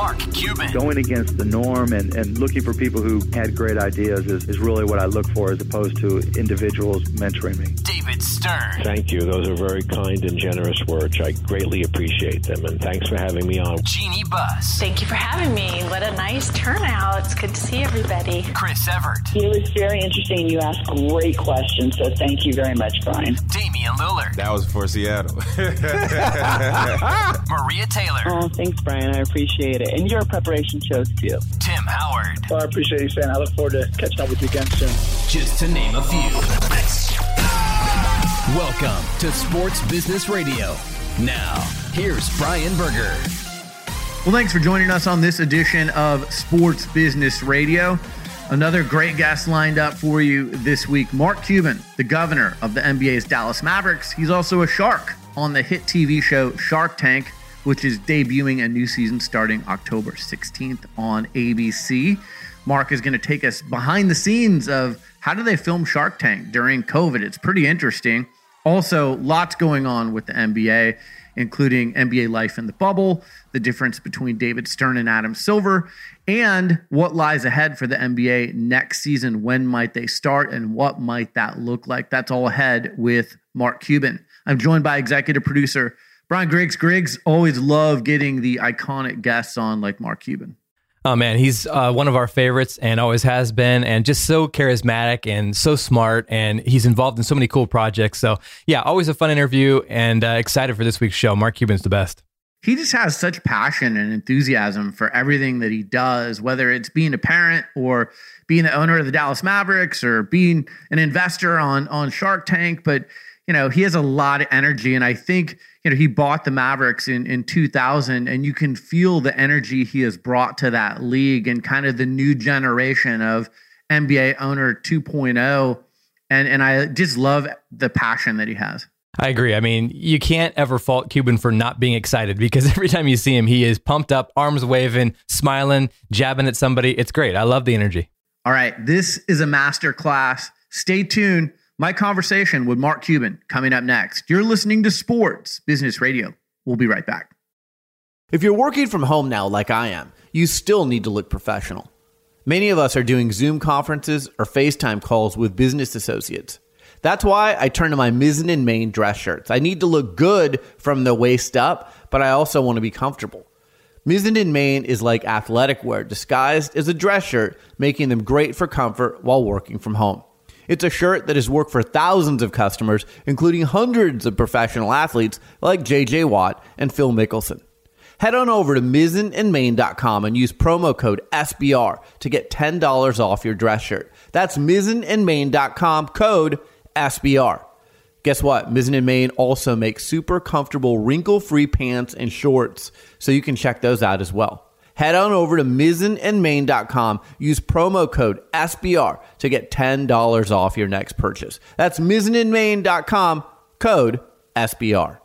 Mark Cuban. Going against the norm and, and looking for people who had great ideas is, is really what I look for as opposed to individuals mentoring me. David Stern. Thank you. Those are very kind and generous words. I greatly appreciate them, and thanks for having me on. Jeannie Buss. Thank you for having me. What a nice turnout. It's good to see everybody. Chris Evert. It was very interesting. You asked great questions, so thank you very much, Brian. Damian Lillard. That was for Seattle. Maria Taylor. Oh, thanks, Brian. I appreciate it. And your preparation shows too. Tim Howard. Well, I appreciate you saying. I look forward to catching up with you again soon. Just to name a few. Welcome to Sports Business Radio. Now, here's Brian Berger. Well, thanks for joining us on this edition of Sports Business Radio. Another great guest lined up for you this week Mark Cuban, the governor of the NBA's Dallas Mavericks. He's also a shark on the hit TV show Shark Tank, which is debuting a new season starting October 16th on ABC. Mark is going to take us behind the scenes of how do they film Shark Tank during COVID. It's pretty interesting. Also, lots going on with the NBA, including NBA life in the bubble, the difference between David Stern and Adam Silver, and what lies ahead for the NBA next season. When might they start, and what might that look like? That's all ahead with Mark Cuban. I'm joined by executive producer Brian Griggs. Griggs always love getting the iconic guests on like Mark Cuban. Oh man, he's uh, one of our favorites and always has been, and just so charismatic and so smart. And he's involved in so many cool projects. So yeah, always a fun interview and uh, excited for this week's show. Mark Cuban's the best. He just has such passion and enthusiasm for everything that he does, whether it's being a parent or being the owner of the Dallas Mavericks or being an investor on on Shark Tank. But you know, he has a lot of energy. And I think, you know, he bought the Mavericks in, in 2000, and you can feel the energy he has brought to that league and kind of the new generation of NBA owner 2.0. And, and I just love the passion that he has. I agree. I mean, you can't ever fault Cuban for not being excited because every time you see him, he is pumped up, arms waving, smiling, jabbing at somebody. It's great. I love the energy. All right. This is a master class. Stay tuned. My conversation with Mark Cuban coming up next. You're listening to Sports Business Radio. We'll be right back. If you're working from home now, like I am, you still need to look professional. Many of us are doing Zoom conferences or FaceTime calls with business associates. That's why I turn to my Mizzen and Main dress shirts. I need to look good from the waist up, but I also want to be comfortable. Mizzen and Main is like athletic wear disguised as a dress shirt, making them great for comfort while working from home. It's a shirt that has worked for thousands of customers, including hundreds of professional athletes like JJ Watt and Phil Mickelson. Head on over to mizzenandmain.com and use promo code SBR to get $10 off your dress shirt. That's mizzenandmain.com code SBR. Guess what? Mizzen and Main also makes super comfortable wrinkle-free pants and shorts, so you can check those out as well head on over to mizzenandmain.com. Use promo code SBR to get $10 off your next purchase. That's mizzenandmain.com, code SBR.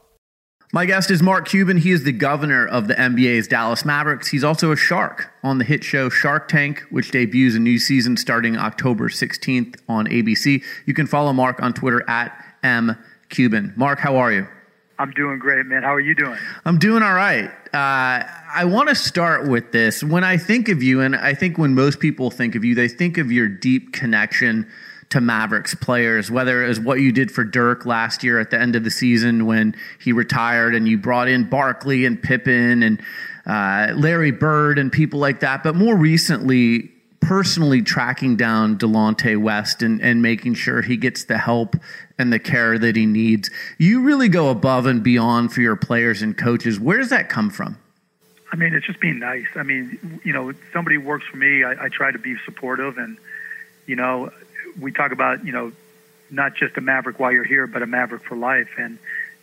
My guest is Mark Cuban. He is the governor of the NBA's Dallas Mavericks. He's also a shark on the hit show Shark Tank, which debuts a new season starting October 16th on ABC. You can follow Mark on Twitter at mcuban. Mark, how are you? I'm doing great, man. How are you doing? I'm doing all right. Uh, I want to start with this. When I think of you, and I think when most people think of you, they think of your deep connection to Mavericks players, whether it was what you did for Dirk last year at the end of the season when he retired and you brought in Barkley and Pippen and uh, Larry Bird and people like that. But more recently, personally tracking down Delonte West and, and making sure he gets the help and the care that he needs. You really go above and beyond for your players and coaches. Where does that come from? I mean, it's just being nice. I mean, you know, somebody works for me. I, I try to be supportive, and you know, we talk about you know, not just a maverick while you're here, but a maverick for life. And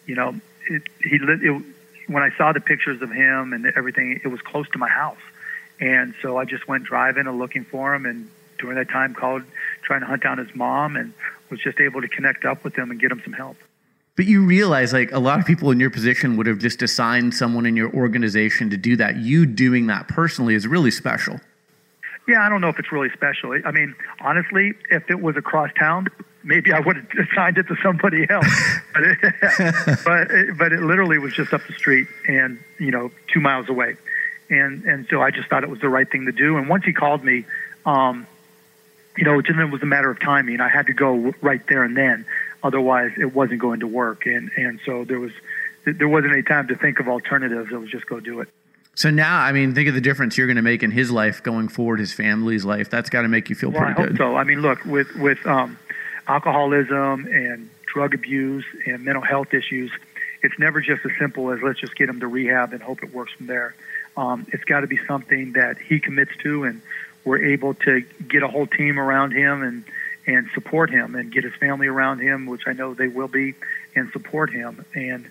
you know, it, he it, when I saw the pictures of him and everything, it was close to my house, and so I just went driving and looking for him, and during that time called trying to hunt down his mom, and was just able to connect up with him and get him some help. But you realize, like, a lot of people in your position would have just assigned someone in your organization to do that. You doing that personally is really special. Yeah, I don't know if it's really special. I mean, honestly, if it was across town, maybe I would have assigned it to somebody else. but, it, but, it, but it literally was just up the street and, you know, two miles away. And and so I just thought it was the right thing to do. And once he called me, um, you know, it just was a matter of timing. I had to go right there and then, otherwise it wasn't going to work. And and so there was there wasn't any time to think of alternatives. It was just go do it. So now, I mean, think of the difference you're going to make in his life going forward, his family's life. That's got to make you feel well, pretty I good. So, I mean, look, with with um, alcoholism and drug abuse and mental health issues, it's never just as simple as let's just get him to rehab and hope it works from there. Um, it's got to be something that he commits to, and we're able to get a whole team around him and and support him and get his family around him, which I know they will be, and support him. And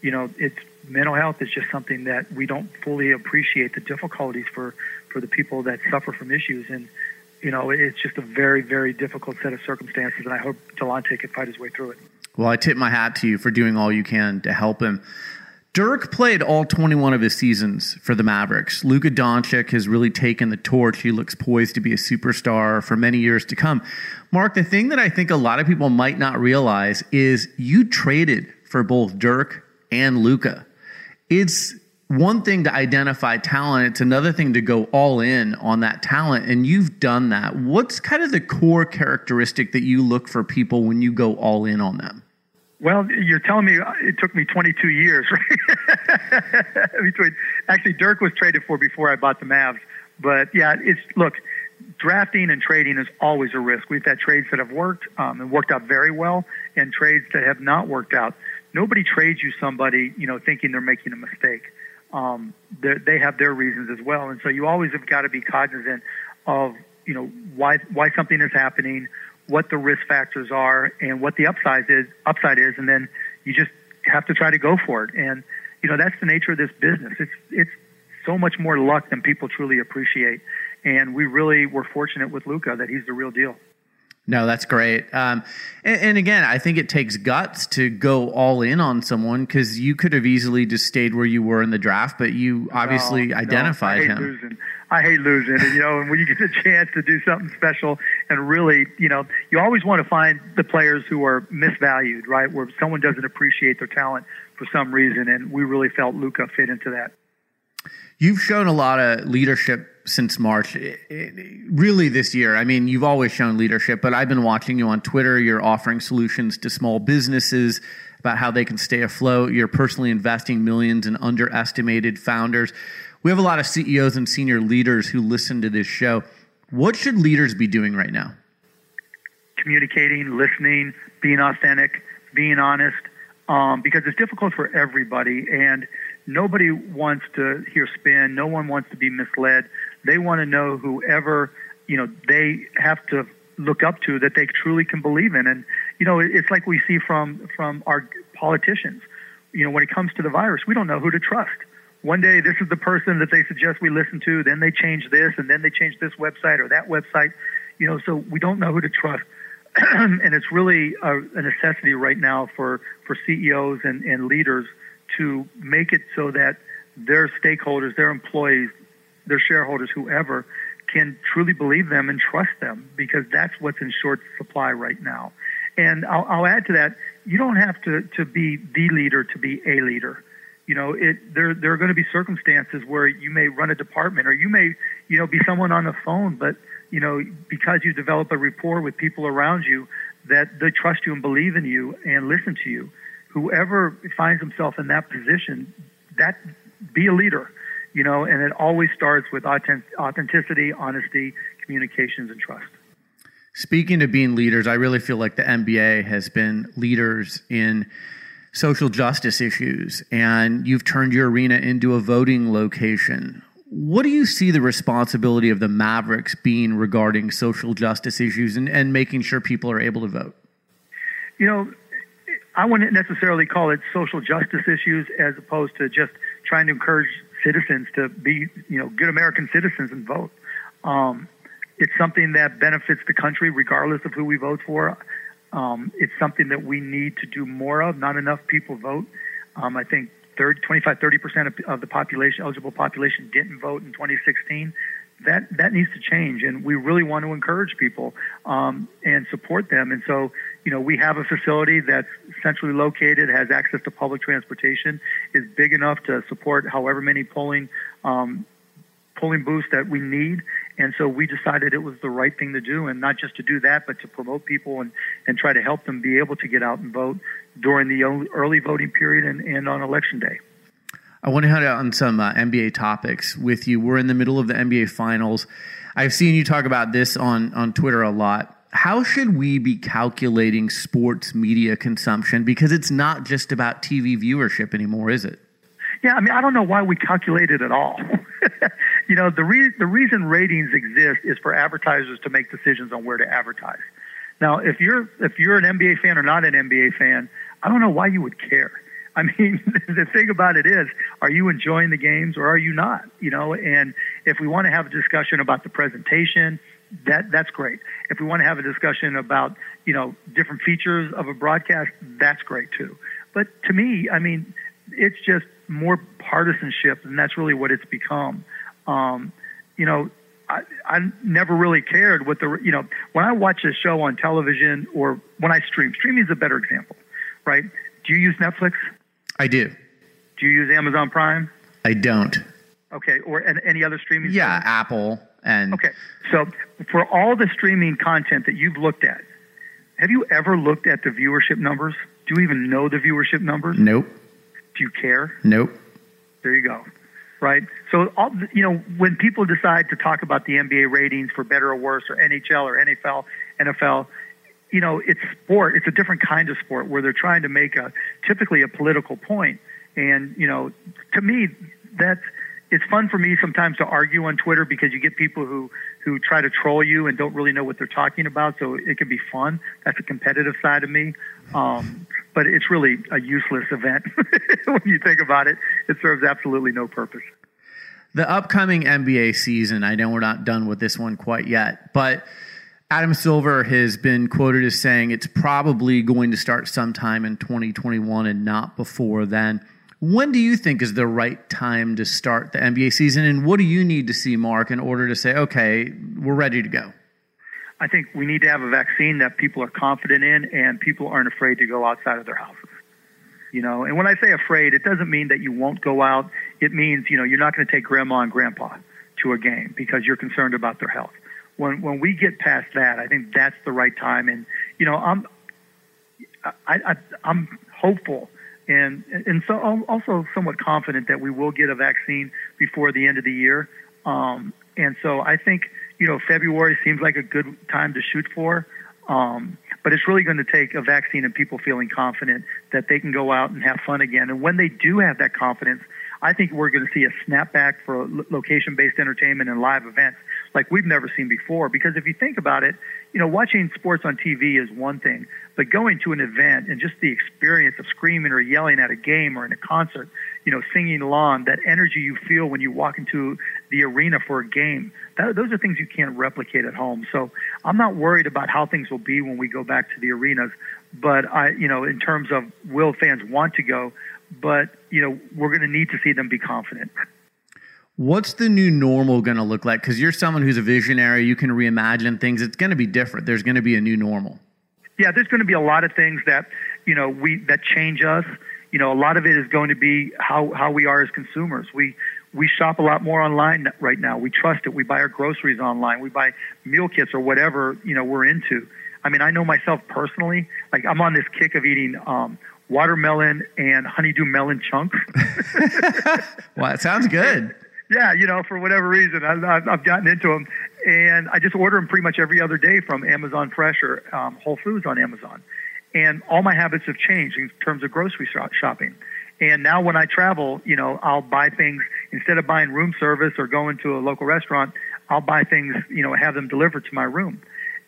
you know, it's mental health is just something that we don't fully appreciate the difficulties for for the people that suffer from issues. And you know it's just a very very difficult set of circumstances and i hope delonte can fight his way through it. Well i tip my hat to you for doing all you can to help him Dirk played all 21 of his seasons for the Mavericks. Luka Doncic has really taken the torch. He looks poised to be a superstar for many years to come. Mark, the thing that I think a lot of people might not realize is you traded for both Dirk and Luka it's one thing to identify talent, it's another thing to go all in on that talent. And you've done that. What's kind of the core characteristic that you look for people when you go all in on them? Well, you're telling me it took me 22 years, right? Between actually, Dirk was traded for before I bought the Mavs, but yeah, it's look, drafting and trading is always a risk. We've had trades that have worked um, and worked out very well, and trades that have not worked out nobody trades you somebody, you know, thinking they're making a mistake. Um, they have their reasons as well, and so you always have got to be cognizant of, you know, why why something is happening, what the risk factors are, and what the upside is. Upside is, and then you just have to try to go for it. And you know, that's the nature of this business. It's it's so much more luck than people truly appreciate. And we really were fortunate with Luka that he's the real deal. No, that's great. Um, and, and, again, I think it takes guts to go all in on someone because you could have easily just stayed where you were in the draft, but you obviously no, identified no, I hate him. Losing. I hate losing. And, you know, and when you get a chance to do something special and really, you know, you always want to find the players who are misvalued, right? Where someone doesn't appreciate their talent for some reason. And we really felt Luka fit into that. You've shown a lot of leadership since March, really this year. I mean, you've always shown leadership, but I've been watching you on Twitter. You're offering solutions to small businesses about how they can stay afloat. You're personally investing millions in underestimated founders. We have a lot of CEOs and senior leaders who listen to this show. What should leaders be doing right now? Communicating, listening, being authentic, being honest, um, because it's difficult for everybody. And nobody wants to hear spin. No one wants to be misled. They want to know whoever you know they have to look up to that they truly can believe in. And you know, it's like we see from from our politicians. You know, when it comes to the virus, we don't know who to trust. One day, this is the person that they suggest we listen to. Then they change this, and then they change this website or that website. You know, so we don't know who to trust. and it's really a, a necessity right now for for CEOs and, and leaders to make it so that their stakeholders, their employees, their shareholders, whoever, can truly believe them and trust them because that's what's in short supply right now. And I'll, I'll add to that, you don't have to, to be the leader to be a leader. You know, it, there, there are going to be circumstances where you may run a department or you may, you know, be someone on the phone, but, you know, because you develop a rapport with people around you that they trust you and believe in you and listen to you whoever finds himself in that position, that be a leader, you know, and it always starts with authenticity, honesty, communications, and trust. Speaking of being leaders, I really feel like the NBA has been leaders in social justice issues, and you've turned your arena into a voting location. What do you see the responsibility of the Mavericks being regarding social justice issues and, and making sure people are able to vote? You know, I wouldn't necessarily call it social justice issues as opposed to just trying to encourage citizens to be, you know, good American citizens and vote. Um, it's something that benefits the country regardless of who we vote for. Um, it's something that we need to do more of. Not enough people vote. Um, I think 30, 25, 30 percent of, the population, eligible population, didn't vote in 2016 that that needs to change, and we really want to encourage people um, and support them. And so, you know, we have a facility that's centrally located, has access to public transportation, is big enough to support however many polling um, polling boost that we need. And so we decided it was the right thing to do, and not just to do that, but to promote people and, and try to help them be able to get out and vote during the early voting period and, and on election day. I want to head out on some uh, NBA topics with you. We're in the middle of the NBA Finals. I've seen you talk about this on, on Twitter a lot. How should we be calculating sports media consumption? Because it's not just about TV viewership anymore, is it? Yeah, I mean, I don't know why we calculate it at all. you know, the re- the reason ratings exist is for advertisers to make decisions on where to advertise. Now, if you're if you're an NBA fan or not an NBA fan, I don't know why you would care. I mean, the thing about it is, are you enjoying the games or are you not? You know, and if we want to have a discussion about the presentation, that that's great. If we want to have a discussion about you know different features of a broadcast, that's great too. But to me, I mean, it's just more partisanship, and that's really what it's become. Um, you know, I, I never really cared what the you know when I watch a show on television or when I stream. Streaming is a better example, right? Do you use Netflix? I do. Do you use Amazon Prime? I don't. Okay, or any other streaming? Yeah, service? Apple and. Okay, so for all the streaming content that you've looked at, have you ever looked at the viewership numbers? Do you even know the viewership numbers? Nope. Do you care? Nope. There you go. Right. So, all, you know, when people decide to talk about the NBA ratings for better or worse, or NHL or NFL, NFL, you know, it's sport. It's a different kind of sport where they're trying to make a typically a political point. And you know, to me, that's it's fun for me sometimes to argue on Twitter because you get people who who try to troll you and don't really know what they're talking about. So it can be fun. That's a competitive side of me. Um, but it's really a useless event when you think about it. It serves absolutely no purpose. The upcoming NBA season. I know we're not done with this one quite yet, but. Adam Silver has been quoted as saying it's probably going to start sometime in 2021 and not before then. When do you think is the right time to start the NBA season? And what do you need to see, Mark, in order to say, okay, we're ready to go? I think we need to have a vaccine that people are confident in and people aren't afraid to go outside of their houses. You know, and when I say afraid, it doesn't mean that you won't go out. It means, you know, you're not going to take grandma and grandpa to a game because you're concerned about their health. When when we get past that, I think that's the right time. And you know, I'm I, I I'm hopeful and and so also somewhat confident that we will get a vaccine before the end of the year. Um, and so I think you know February seems like a good time to shoot for. Um, but it's really going to take a vaccine and people feeling confident that they can go out and have fun again. And when they do have that confidence, I think we're going to see a snapback for location based entertainment and live events like we've never seen before. Because if you think about it, you know, watching sports on TV is one thing, but going to an event and just the experience of screaming or yelling at a game or in a concert, you know, singing along, that energy you feel when you walk into the arena for a game, that, those are things you can't replicate at home. So I'm not worried about how things will be when we go back to the arenas. But I, you know, in terms of will fans want to go, but you know, we're going to need to see them be confident. What's the new normal going to look like? Because you're someone who's a visionary, you can reimagine things. It's going to be different. There's going to be a new normal. Yeah, there's going to be a lot of things that you know we that change us. You know, a lot of it is going to be how how we are as consumers. We we shop a lot more online right now. We trust it. We buy our groceries online. We buy meal kits or whatever you know we're into. I mean, I know myself personally. Like I'm on this kick of eating um, watermelon and honeydew melon chunks. well, it sounds good yeah, you know, for whatever reason, I've, I've gotten into them, and I just order them pretty much every other day from Amazon Fresh or um, Whole Foods on Amazon. And all my habits have changed in terms of grocery shopping. And now when I travel, you know, I'll buy things instead of buying room service or going to a local restaurant. I'll buy things, you know, have them delivered to my room.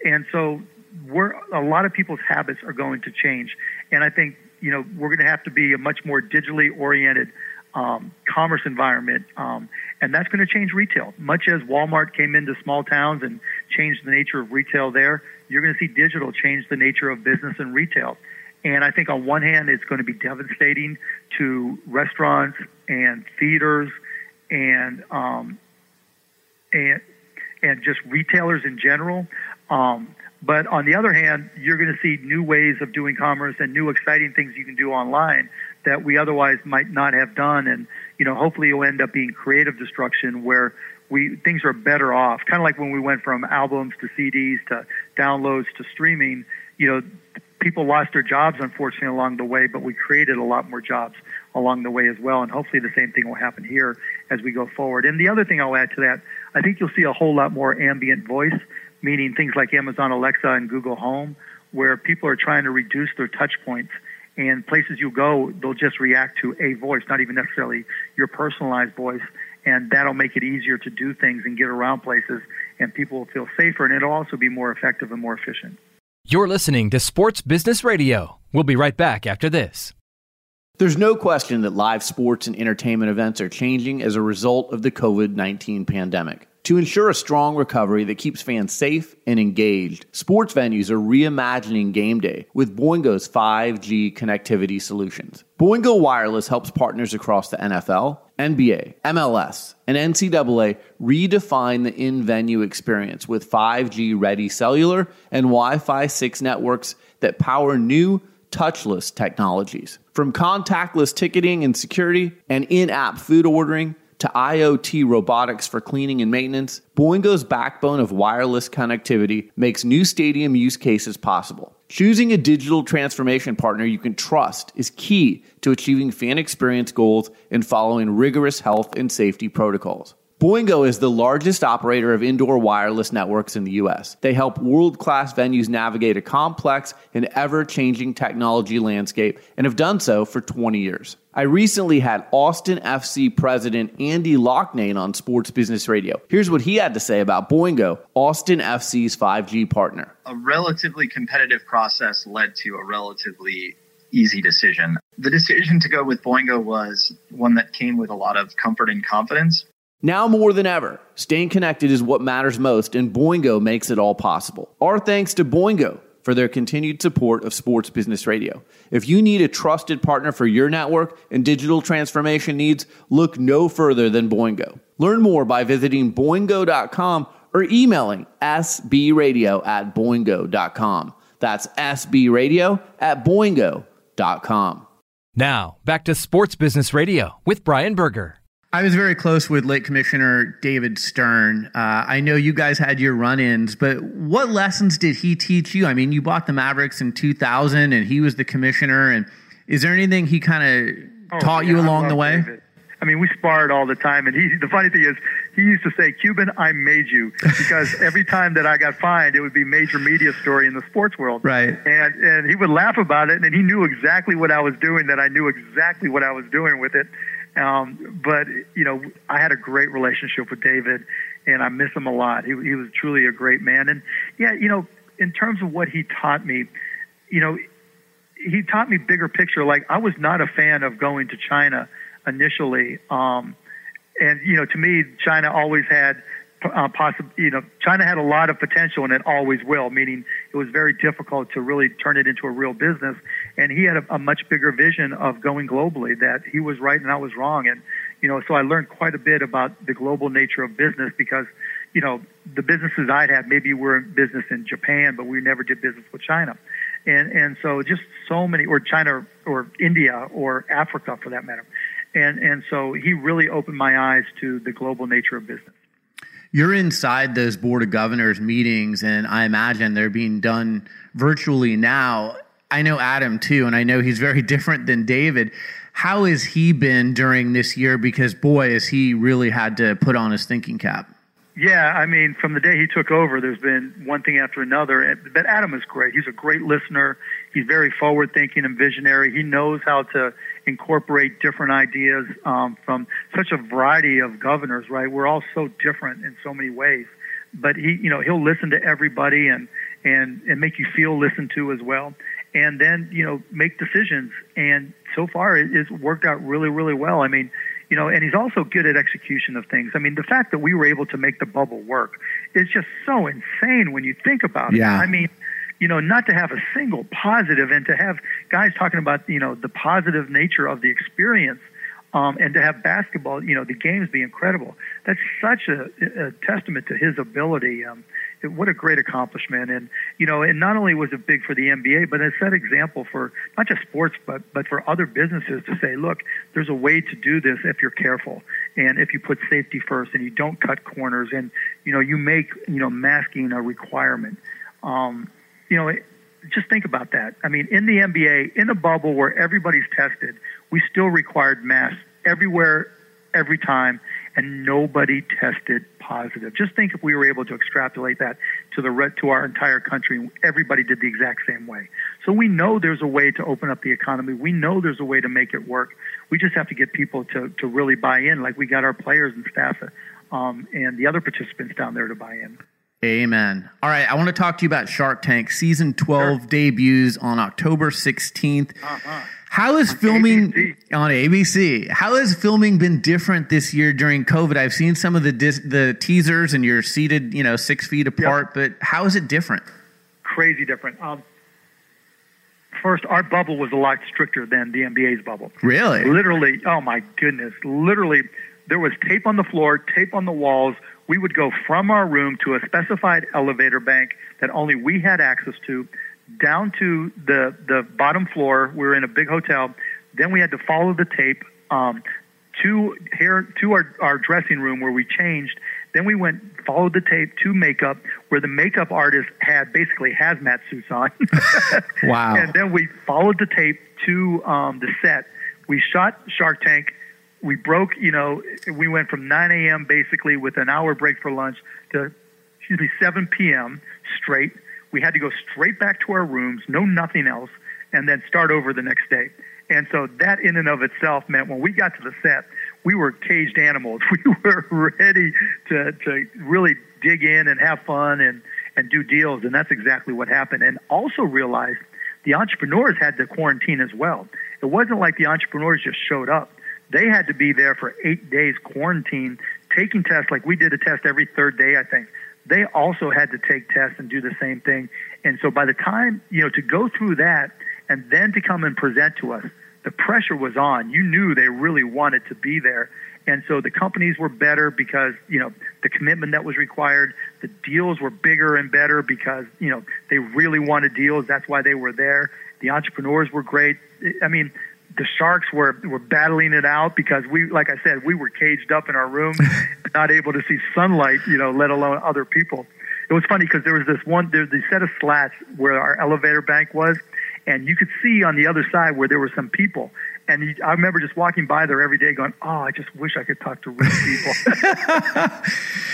And so we're a lot of people's habits are going to change. And I think, you know, we're going to have to be a much more digitally oriented um, commerce environment, um, and that's going to change retail. Much as Walmart came into small towns and changed the nature of retail there, you're going to see digital change the nature of business and retail. And I think on one hand, it's going to be devastating to restaurants and theaters and um, and and just retailers in general. Um, but on the other hand, you're going to see new ways of doing commerce and new exciting things you can do online that we otherwise might not have done. And you know, hopefully, you'll end up being creative destruction where we things are better off. Kind of like when we went from albums to CDs to downloads to streaming. You know, people lost their jobs unfortunately along the way, but we created a lot more jobs along the way as well. And hopefully, the same thing will happen here as we go forward. And the other thing I'll add to that, I think you'll see a whole lot more ambient voice, meaning things like Amazon Alexa and Google Home, where people are trying to reduce their touch points and places you go, they'll just react to a voice, not even necessarily your personalized voice. And that'll make it easier to do things and get around places, and people will feel safer, and it'll also be more effective and more efficient. You're listening to Sports Business Radio. We'll be right back after this. There's no question that live sports and entertainment events are changing as a result of the COVID 19 pandemic. To ensure a strong recovery that keeps fans safe and engaged, sports venues are reimagining game day with Boingo's 5G connectivity solutions. Boingo Wireless helps partners across the NFL, NBA, MLS, and NCAA redefine the in venue experience with 5G ready cellular and Wi Fi 6 networks that power new touchless technologies. From contactless ticketing and security and in app food ordering to IoT robotics for cleaning and maintenance, Boingo's backbone of wireless connectivity makes new stadium use cases possible. Choosing a digital transformation partner you can trust is key to achieving fan experience goals and following rigorous health and safety protocols. Boingo is the largest operator of indoor wireless networks in the U.S. They help world class venues navigate a complex and ever changing technology landscape and have done so for 20 years. I recently had Austin FC president Andy Loughnane on Sports Business Radio. Here's what he had to say about Boingo, Austin FC's 5G partner. A relatively competitive process led to a relatively easy decision. The decision to go with Boingo was one that came with a lot of comfort and confidence. Now more than ever, staying connected is what matters most, and Boingo makes it all possible. Our thanks to Boingo for their continued support of Sports Business Radio. If you need a trusted partner for your network and digital transformation needs, look no further than Boingo. Learn more by visiting boingo.com or emailing sbradio at boingo.com. That's sbradio at boingo.com. Now, back to Sports Business Radio with Brian Berger. I was very close with late Commissioner David Stern. Uh, I know you guys had your run ins, but what lessons did he teach you? I mean, you bought the Mavericks in 2000 and he was the commissioner. And is there anything he kind of Oh, taught yeah, you along the way? David. I mean, we sparred all the time, and he. The funny thing is, he used to say, "Cuban, I made you," because every time that I got fined, it would be major media story in the sports world. Right. And and he would laugh about it, and he knew exactly what I was doing. That I knew exactly what I was doing with it. Um, but you know, I had a great relationship with David, and I miss him a lot. He he was truly a great man, and yeah, you know, in terms of what he taught me, you know, he taught me bigger picture. Like I was not a fan of going to China initially, um, and you know, to me, China always had uh, possible. You know, China had a lot of potential, and it always will. Meaning, it was very difficult to really turn it into a real business. And he had a, a much bigger vision of going globally. That he was right and I was wrong, and you know, so I learned quite a bit about the global nature of business because you know, the businesses I'd had, maybe we're in business in Japan, but we never did business with China. And, and so just so many, or China or India or Africa for that matter. And, and so he really opened my eyes to the global nature of business. You're inside those board of governors meetings, and I imagine they're being done virtually now. I know Adam too, and I know he's very different than David. How has he been during this year? Because boy, has he really had to put on his thinking cap. Yeah, I mean, from the day he took over, there's been one thing after another. But Adam is great. He's a great listener. He's very forward thinking and visionary. He knows how to incorporate different ideas um, from such a variety of governors, right? We're all so different in so many ways. But he, you know, he'll listen to everybody and, and, and make you feel listened to as well. And then, you know, make decisions. And so far, it, it's worked out really, really well. I mean, you know, and he's also good at execution of things. I mean, the fact that we were able to make the bubble work is just so insane when you think about it. Yeah. I mean, you know, not to have a single positive and to have guys talking about, you know, the positive nature of the experience um, and to have basketball, you know, the games be incredible. That's such a, a testament to his ability. Um, what a great accomplishment. And you know, and not only was it big for the NBA, but it set example for not just sports, but but for other businesses to say, look, there's a way to do this if you're careful and if you put safety first and you don't cut corners and you know you make you know masking a requirement. Um, you know. Just think about that. I mean, in the NBA, in a bubble where everybody's tested, we still required masks everywhere, every time, and nobody tested positive. Just think if we were able to extrapolate that to the to our entire country, and everybody did the exact same way. So we know there's a way to open up the economy. We know there's a way to make it work. We just have to get people to to really buy in, like we got our players and staff um, and the other participants down there to buy in. Amen. All right, I want to talk to you about Shark Tank. Season 12 sure. debuts on October 16th. Uh-huh. How is on filming ABC. on ABC? How has filming been different this year during COVID? I've seen some of the dis- the teasers, and you're seated, you know, six feet apart. Yep. But how is it different? Crazy different. Um, first, our bubble was a lot stricter than the NBA's bubble. Really? Literally. Oh my goodness! Literally, there was tape on the floor, tape on the walls we would go from our room to a specified elevator bank that only we had access to, down to the the bottom floor. We were in a big hotel. Then we had to follow the tape um, to here to our, our dressing room where we changed. Then we went followed the tape to makeup where the makeup artist had basically hazmat suits on. wow! And then we followed the tape to um, the set. We shot Shark Tank we broke, you know, we went from 9 a.m. basically with an hour break for lunch to, excuse me, 7 p.m. straight. We had to go straight back to our rooms, no nothing else, and then start over the next day. And so that in and of itself meant when we got to the set, we were caged animals. We were ready to, to really dig in and have fun and, and do deals. And that's exactly what happened. And also realized the entrepreneurs had to quarantine as well. It wasn't like the entrepreneurs just showed up they had to be there for eight days quarantine, taking tests like we did a test every third day, I think. They also had to take tests and do the same thing. And so by the time, you know, to go through that and then to come and present to us, the pressure was on. You knew they really wanted to be there. And so the companies were better because, you know, the commitment that was required, the deals were bigger and better because, you know, they really wanted deals. That's why they were there. The entrepreneurs were great. I mean, the Sharks were were battling it out because we, like I said, we were caged up in our room, not able to see sunlight, you know, let alone other people. It was funny because there was this one, there's the set of slats where our elevator bank was, and you could see on the other side where there were some people. And he, I remember just walking by there every day, going, "Oh, I just wish I could talk to real people."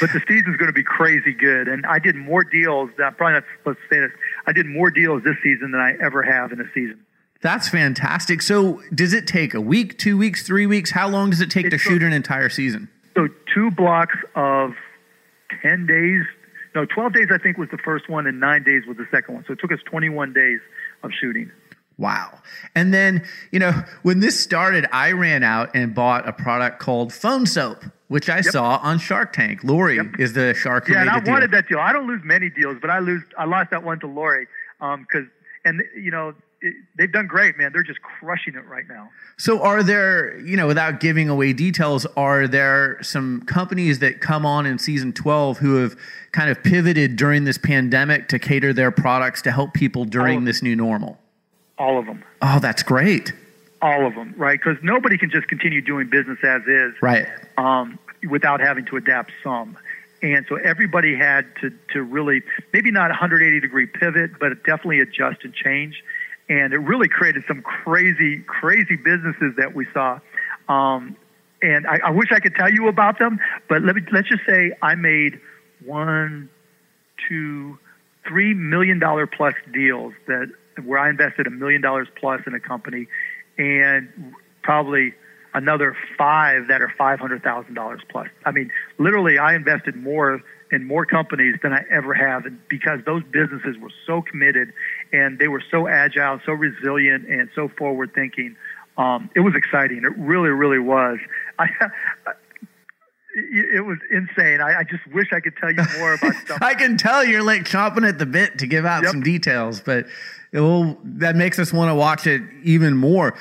but the season's going to be crazy good, and I did more deals. I'm probably not supposed to say this. I did more deals this season than I ever have in a season. That's fantastic. So, does it take a week, two weeks, three weeks? How long does it take to shoot an entire season? So, two blocks of 10 days. No, 12 days, I think, was the first one, and nine days was the second one. So, it took us 21 days of shooting. Wow. And then, you know, when this started, I ran out and bought a product called PhoneSoap, which I yep. saw on Shark Tank. Lori yep. is the shark. yeah, and I deal. wanted that deal. I don't lose many deals, but I lose. I lost that one to Lori because, um, and you know, they've done great, man. They're just crushing it right now. So, are there, you know, without giving away details, are there some companies that come on in season 12 who have kind of pivoted during this pandemic to cater their products to help people during this new normal? All of them. Oh, that's great. All of them, right? Because nobody can just continue doing business as is, right? Um, without having to adapt some. And so everybody had to, to really, maybe not 180 degree pivot, but definitely adjust and change and it really created some crazy, crazy businesses that we saw. Um, and I, I wish I could tell you about them, but let me let's just say I made one, two, three million dollar plus deals that where I invested a million dollars plus in a company, and probably another five that are five hundred thousand dollars plus. I mean, literally, I invested more in more companies than I ever have, and because those businesses were so committed and they were so agile, so resilient, and so forward thinking. Um, it was exciting. It really, really was. I, it was insane. I, I, just wish I could tell you more about stuff. I can tell you're like chomping at the bit to give out yep. some details, but it will, that makes us want to watch it even more.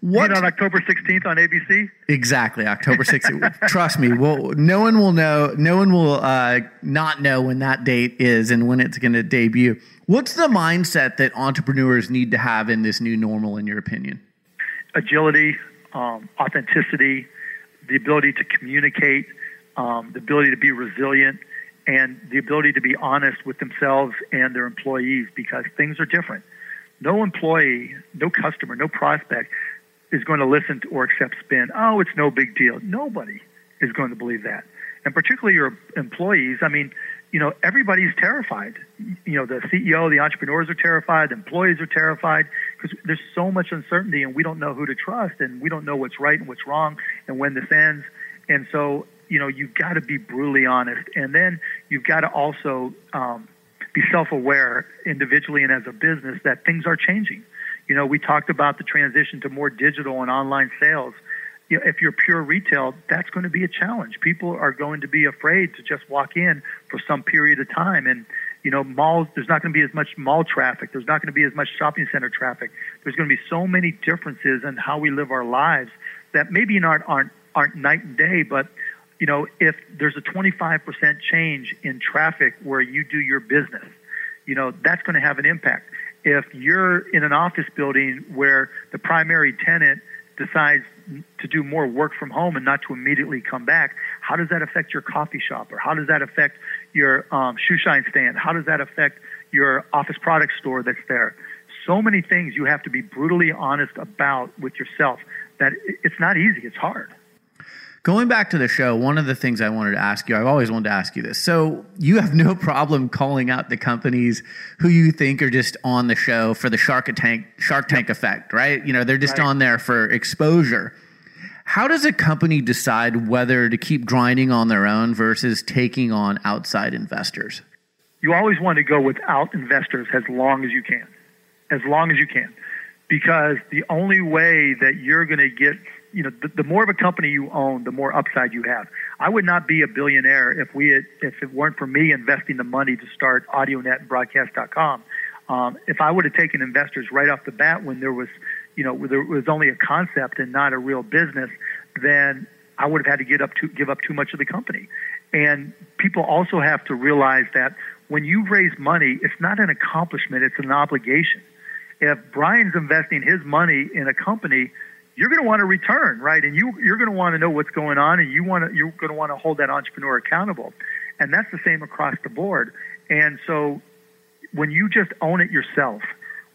What on October 16th on ABC? Exactly, October 16th. Trust me, well, no one will know. No one will uh, not know when that date is and when it's going to debut. What's the mindset that entrepreneurs need to have in this new normal, in your opinion? Agility, um, authenticity, the ability to communicate, um, the ability to be resilient, and the ability to be honest with themselves and their employees because things are different. No employee, no customer, no prospect is going to listen to or accept spin. Oh, it's no big deal. Nobody is going to believe that. And particularly your employees, I mean, you know, everybody's terrified. You know, the CEO, the entrepreneurs are terrified, the employees are terrified because there's so much uncertainty and we don't know who to trust and we don't know what's right and what's wrong and when this ends. And so, you know, you've got to be brutally honest. And then you've got to also um, be self aware individually and as a business that things are changing. You know, we talked about the transition to more digital and online sales. You know, if you're pure retail, that's going to be a challenge. People are going to be afraid to just walk in for some period of time. And, you know, malls, there's not going to be as much mall traffic. There's not going to be as much shopping center traffic. There's going to be so many differences in how we live our lives that maybe not aren't, aren't night and day, but you know, if there's a 25% change in traffic where you do your business, you know, that's going to have an impact. If you're in an office building where the primary tenant decides to do more work from home and not to immediately come back, how does that affect your coffee shop? Or how does that affect your um, shoe shine stand? How does that affect your office product store that's there? So many things you have to be brutally honest about with yourself that it's not easy, it's hard. Going back to the show, one of the things I wanted to ask you, I've always wanted to ask you this. So you have no problem calling out the companies who you think are just on the show for the Shark Tank Shark Tank effect, right? You know, they're just right. on there for exposure. How does a company decide whether to keep grinding on their own versus taking on outside investors? You always want to go without investors as long as you can. As long as you can. Because the only way that you're going to get you know, the, the, more of a company you own, the more upside you have. I would not be a billionaire if we had, if it weren't for me investing the money to start AudioNet and Broadcast.com. Um, if I would have taken investors right off the bat when there was, you know, there was only a concept and not a real business, then I would have had to get up to give up too much of the company. And people also have to realize that when you raise money, it's not an accomplishment; it's an obligation. If Brian's investing his money in a company you're going to want to return, right? And you you're going to want to know what's going on, and you want to you're going to want to hold that entrepreneur accountable, and that's the same across the board. And so, when you just own it yourself,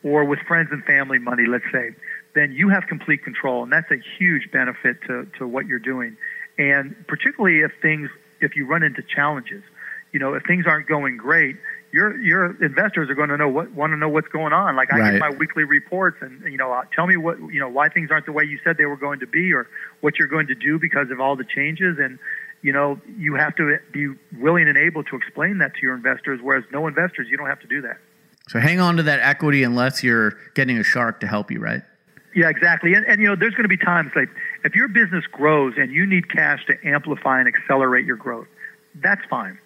or with friends and family money, let's say, then you have complete control, and that's a huge benefit to to what you're doing. And particularly if things if you run into challenges, you know, if things aren't going great, your your investors are going to know what want to know what's going on. Like I right. get my weekly reports, and you know, uh, tell me what you know why things aren't the way you said they were going to be, or what you're going to do because of all the changes. And you know, you have to be willing and able to explain that to your investors. Whereas no investors, you don't have to do that. So hang on to that equity unless you're getting a shark to help you, right? Yeah, exactly. And, and you know, there's going to be times like if your business grows and you need cash to amplify and accelerate your growth, that's fine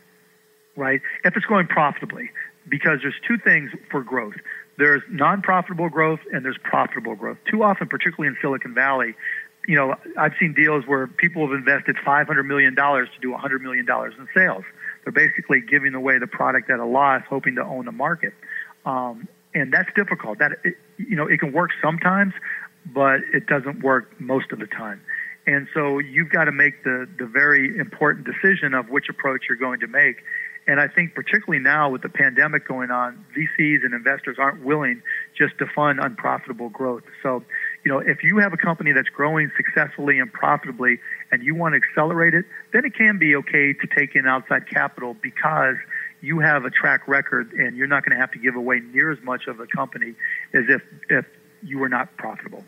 right? If it's growing profitably, because there's two things for growth. There's non-profitable growth and there's profitable growth. Too often, particularly in Silicon Valley, you know, I've seen deals where people have invested $500 million to do $100 million in sales. They're basically giving away the product at a loss, hoping to own the market. Um, and that's difficult. That it, you know, it can work sometimes, but it doesn't work most of the time. And so you've got to make the the very important decision of which approach you're going to make. And I think particularly now with the pandemic going on, VCs and investors aren't willing just to fund unprofitable growth. So, you know, if you have a company that's growing successfully and profitably and you want to accelerate it, then it can be okay to take in outside capital because you have a track record and you're not going to have to give away near as much of a company as if, if you were not profitable.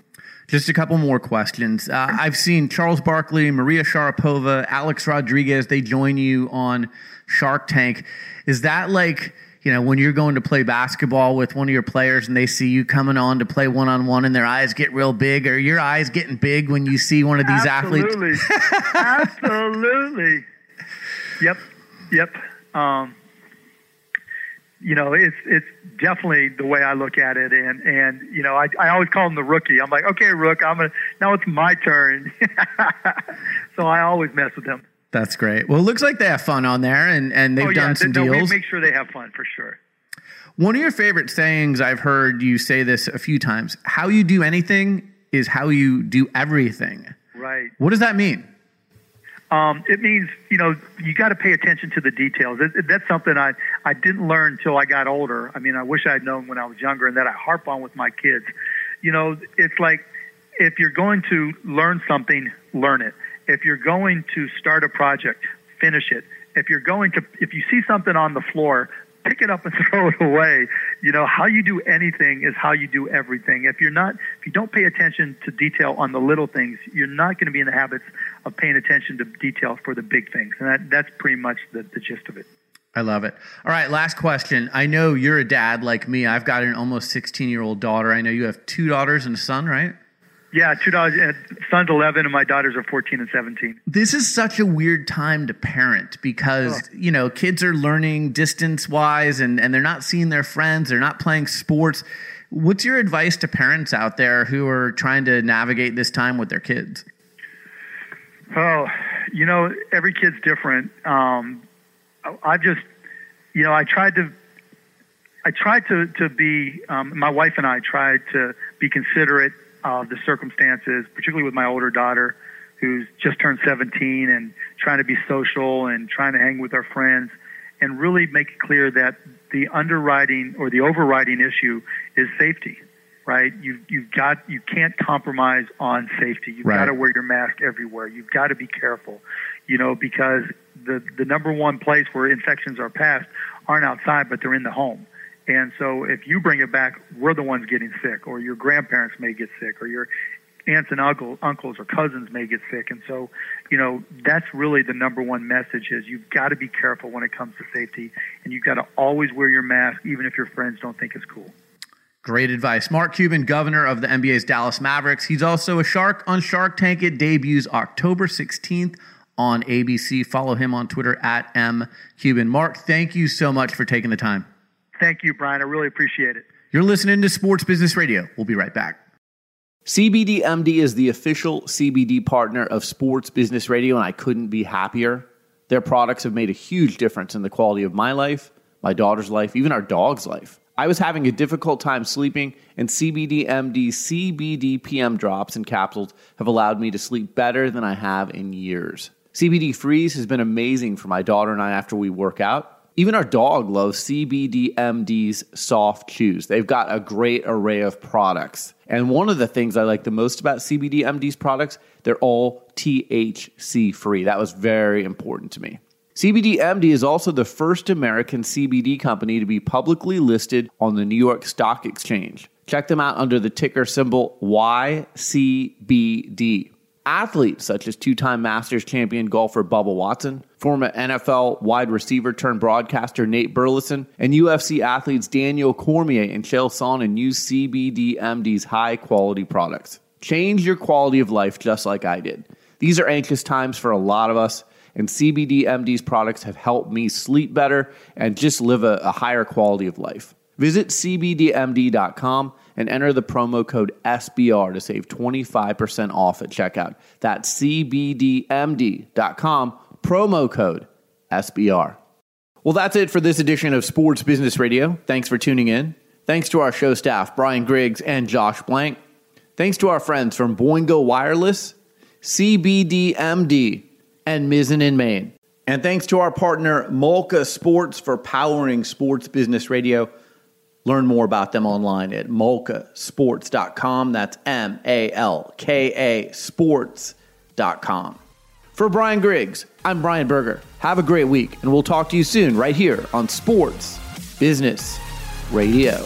Just a couple more questions. Uh, I've seen Charles Barkley, Maria Sharapova, Alex Rodriguez. They join you on Shark Tank. Is that like, you know, when you're going to play basketball with one of your players and they see you coming on to play one on one and their eyes get real big, Are your eyes getting big when you see one of these Absolutely. athletes? Absolutely. Absolutely. Yep. Yep. Um, you know, it's it's definitely the way I look at it, and and you know, I I always call him the rookie. I'm like, okay, Rook, I'm gonna now it's my turn. so I always mess with him. That's great. Well, it looks like they have fun on there, and and they've oh, yeah, done some no, deals. We make sure they have fun for sure. One of your favorite sayings I've heard you say this a few times: "How you do anything is how you do everything." Right. What does that mean? Um, it means you know you got to pay attention to the details. It, it, that's something I I didn't learn until I got older. I mean, I wish I had known when I was younger, and that I harp on with my kids. You know, it's like if you're going to learn something, learn it. If you're going to start a project, finish it. If you're going to, if you see something on the floor, pick it up and throw it away. You know, how you do anything is how you do everything. If you're not, if you don't pay attention to detail on the little things, you're not going to be in the habits of paying attention to detail for the big things. And that, that's pretty much the, the gist of it. I love it. All right, last question. I know you're a dad like me. I've got an almost 16 year old daughter. I know you have two daughters and a son, right? Yeah, two daughters. Uh, son's 11, and my daughters are 14 and 17. This is such a weird time to parent because oh. you know kids are learning distance wise, and and they're not seeing their friends. They're not playing sports. What's your advice to parents out there who are trying to navigate this time with their kids? Oh, you know, every kid's different. Um, I just, you know, I tried to, I tried to to be. Um, my wife and I tried to be considerate of the circumstances, particularly with my older daughter, who's just turned 17 and trying to be social and trying to hang with our friends, and really make it clear that the underwriting or the overriding issue is safety. Right? You you've got you can't compromise on safety. You've right. got to wear your mask everywhere. You've got to be careful. You know because the the number one place where infections are passed aren't outside, but they're in the home. And so if you bring it back, we're the ones getting sick, or your grandparents may get sick, or your aunts and uncle, uncles or cousins may get sick. And so, you know, that's really the number one message is you've got to be careful when it comes to safety, and you've got to always wear your mask, even if your friends don't think it's cool. Great advice. Mark Cuban, governor of the NBA's Dallas Mavericks. He's also a shark on Shark Tank. It debuts October 16th on ABC. Follow him on Twitter at mcuban. Mark, thank you so much for taking the time. Thank you, Brian. I really appreciate it. You're listening to Sports Business Radio. We'll be right back. CBDMD is the official CBD partner of Sports Business Radio, and I couldn't be happier. Their products have made a huge difference in the quality of my life, my daughter's life, even our dog's life. I was having a difficult time sleeping, and CBDMD's CBD PM drops and capsules have allowed me to sleep better than I have in years. CBD Freeze has been amazing for my daughter and I after we work out. Even our dog loves CBDMD's soft chews. They've got a great array of products. And one of the things I like the most about CBDMD's products, they're all THC free. That was very important to me. CBDMD is also the first American CBD company to be publicly listed on the New York Stock Exchange. Check them out under the ticker symbol YCBD. Athletes such as two time Masters champion golfer Bubba Watson, former NFL wide receiver turned broadcaster Nate Burleson, and UFC athletes Daniel Cormier and Chael Sonnen use CBDMD's high quality products. Change your quality of life just like I did. These are anxious times for a lot of us, and CBDMD's products have helped me sleep better and just live a, a higher quality of life. Visit CBDMD.com and enter the promo code SBR to save 25% off at checkout. That's CBDMD.com, promo code SBR. Well, that's it for this edition of Sports Business Radio. Thanks for tuning in. Thanks to our show staff, Brian Griggs and Josh Blank. Thanks to our friends from Boingo Wireless, CBDMD, and Mizzen+Main. And thanks to our partner, Malka Sports, for powering Sports Business Radio. Learn more about them online at malkasports.com. That's M A L K A sports.com. For Brian Griggs, I'm Brian Berger. Have a great week, and we'll talk to you soon right here on Sports Business Radio.